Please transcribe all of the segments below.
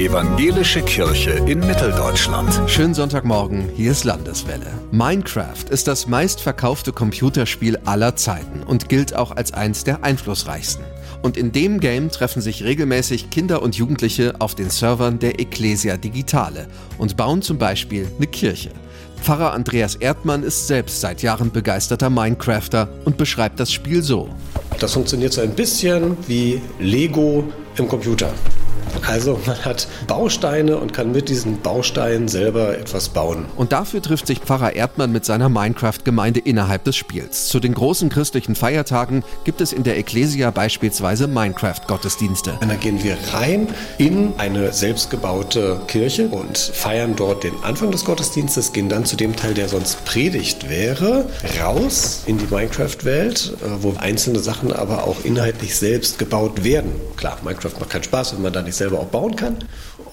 Evangelische Kirche in Mitteldeutschland. Schönen Sonntagmorgen, hier ist Landeswelle. Minecraft ist das meistverkaufte Computerspiel aller Zeiten und gilt auch als eins der einflussreichsten. Und in dem Game treffen sich regelmäßig Kinder und Jugendliche auf den Servern der Ecclesia Digitale und bauen zum Beispiel eine Kirche. Pfarrer Andreas Erdmann ist selbst seit Jahren begeisterter Minecrafter und beschreibt das Spiel so. Das funktioniert so ein bisschen wie Lego im Computer. Also man hat Bausteine und kann mit diesen Bausteinen selber etwas bauen. Und dafür trifft sich Pfarrer Erdmann mit seiner Minecraft-Gemeinde innerhalb des Spiels. Zu den großen christlichen Feiertagen gibt es in der Ecclesia beispielsweise Minecraft-Gottesdienste. Dann gehen wir rein in eine selbstgebaute Kirche und feiern dort den Anfang des Gottesdienstes, gehen dann zu dem Teil, der sonst Predigt wäre, raus in die Minecraft-Welt, äh, wo einzelne Sachen aber auch inhaltlich selbst gebaut werden. Klar, Minecraft macht keinen Spaß, wenn man da nicht selber auch bauen kann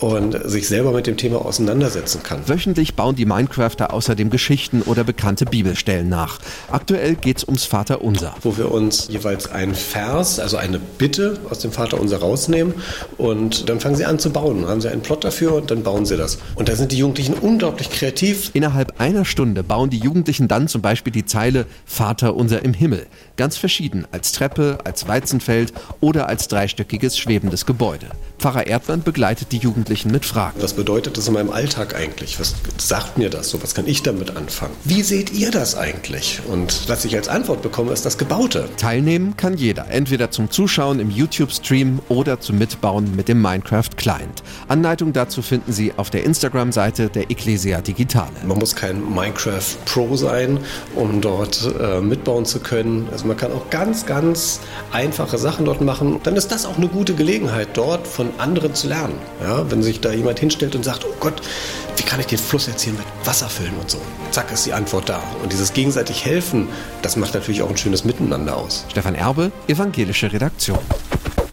und sich selber mit dem Thema auseinandersetzen kann. Wöchentlich bauen die Minecrafter außerdem Geschichten oder bekannte Bibelstellen nach. Aktuell geht es ums Vaterunser. Wo wir uns jeweils einen Vers, also eine Bitte aus dem Vaterunser rausnehmen und dann fangen sie an zu bauen. Dann haben sie einen Plot dafür und dann bauen sie das. Und da sind die Jugendlichen unglaublich kreativ. Innerhalb einer Stunde bauen die Jugendlichen dann zum Beispiel die Zeile Vater unser im Himmel. Ganz verschieden, als Treppe, als Weizenfeld oder als dreistöckiges schwebendes Gebäude. Pfarrer Erdmann begleitet die Jugendlichen mit Fragen. Was bedeutet das in meinem Alltag eigentlich? Was sagt mir das so? Was kann ich damit anfangen? Wie seht ihr das eigentlich? Und was ich als Antwort bekomme, ist das Gebaute. Teilnehmen kann jeder, entweder zum Zuschauen im YouTube-Stream oder zum Mitbauen mit dem Minecraft-Client. Anleitung dazu finden Sie auf der Instagram-Seite der Ecclesia Digitale. Man muss kein Minecraft-Pro sein, um dort äh, mitbauen zu können. Also man kann auch ganz, ganz einfache Sachen dort machen. Dann ist das auch eine gute Gelegenheit, dort von anderen zu lernen. Ja, wenn sich da jemand hinstellt und sagt, oh Gott, wie kann ich den Fluss jetzt hier mit Wasser füllen und so. Zack, ist die Antwort da. Und dieses gegenseitig helfen, das macht natürlich auch ein schönes Miteinander aus. Stefan Erbe, Evangelische Redaktion.